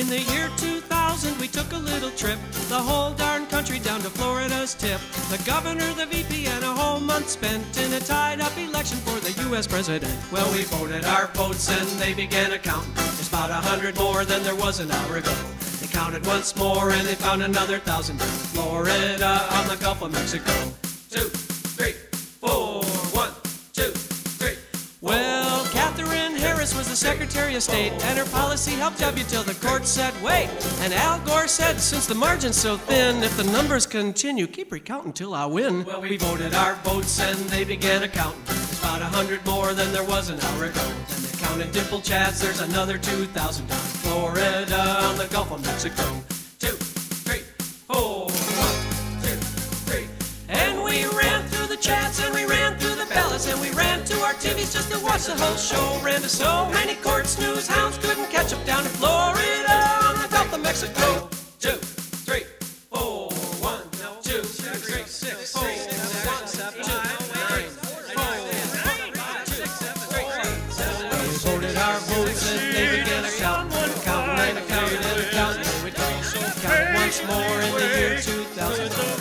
In the year 2000, we took a little trip, the whole darn country down to Florida's tip. The governor, the VP, and a whole month spent in a tied up election for the U.S. president. Well, we voted our votes and they began accounting. It's about a hundred more than there was an hour ago. They counted once more and they found another thousand Florida on the Gulf of Mexico. The Secretary of State, and her policy helped W till the court said, wait. And Al Gore said, since the margin's so thin, if the numbers continue, keep recounting till I win. Well, we voted our votes and they began accounting. It's about a hundred more than there was an hour ago. And they counted dimple chads, there's another 2,000 down in Florida on the Gulf of Mexico. just to watch the whole show. Ran to so many courts, news hounds couldn't catch up down in Florida on the Gulf of Mexico. Two, three, four, one, two, three, six, four, one, two, three, four. We voted our votes and they began and. And once more in the year 2000.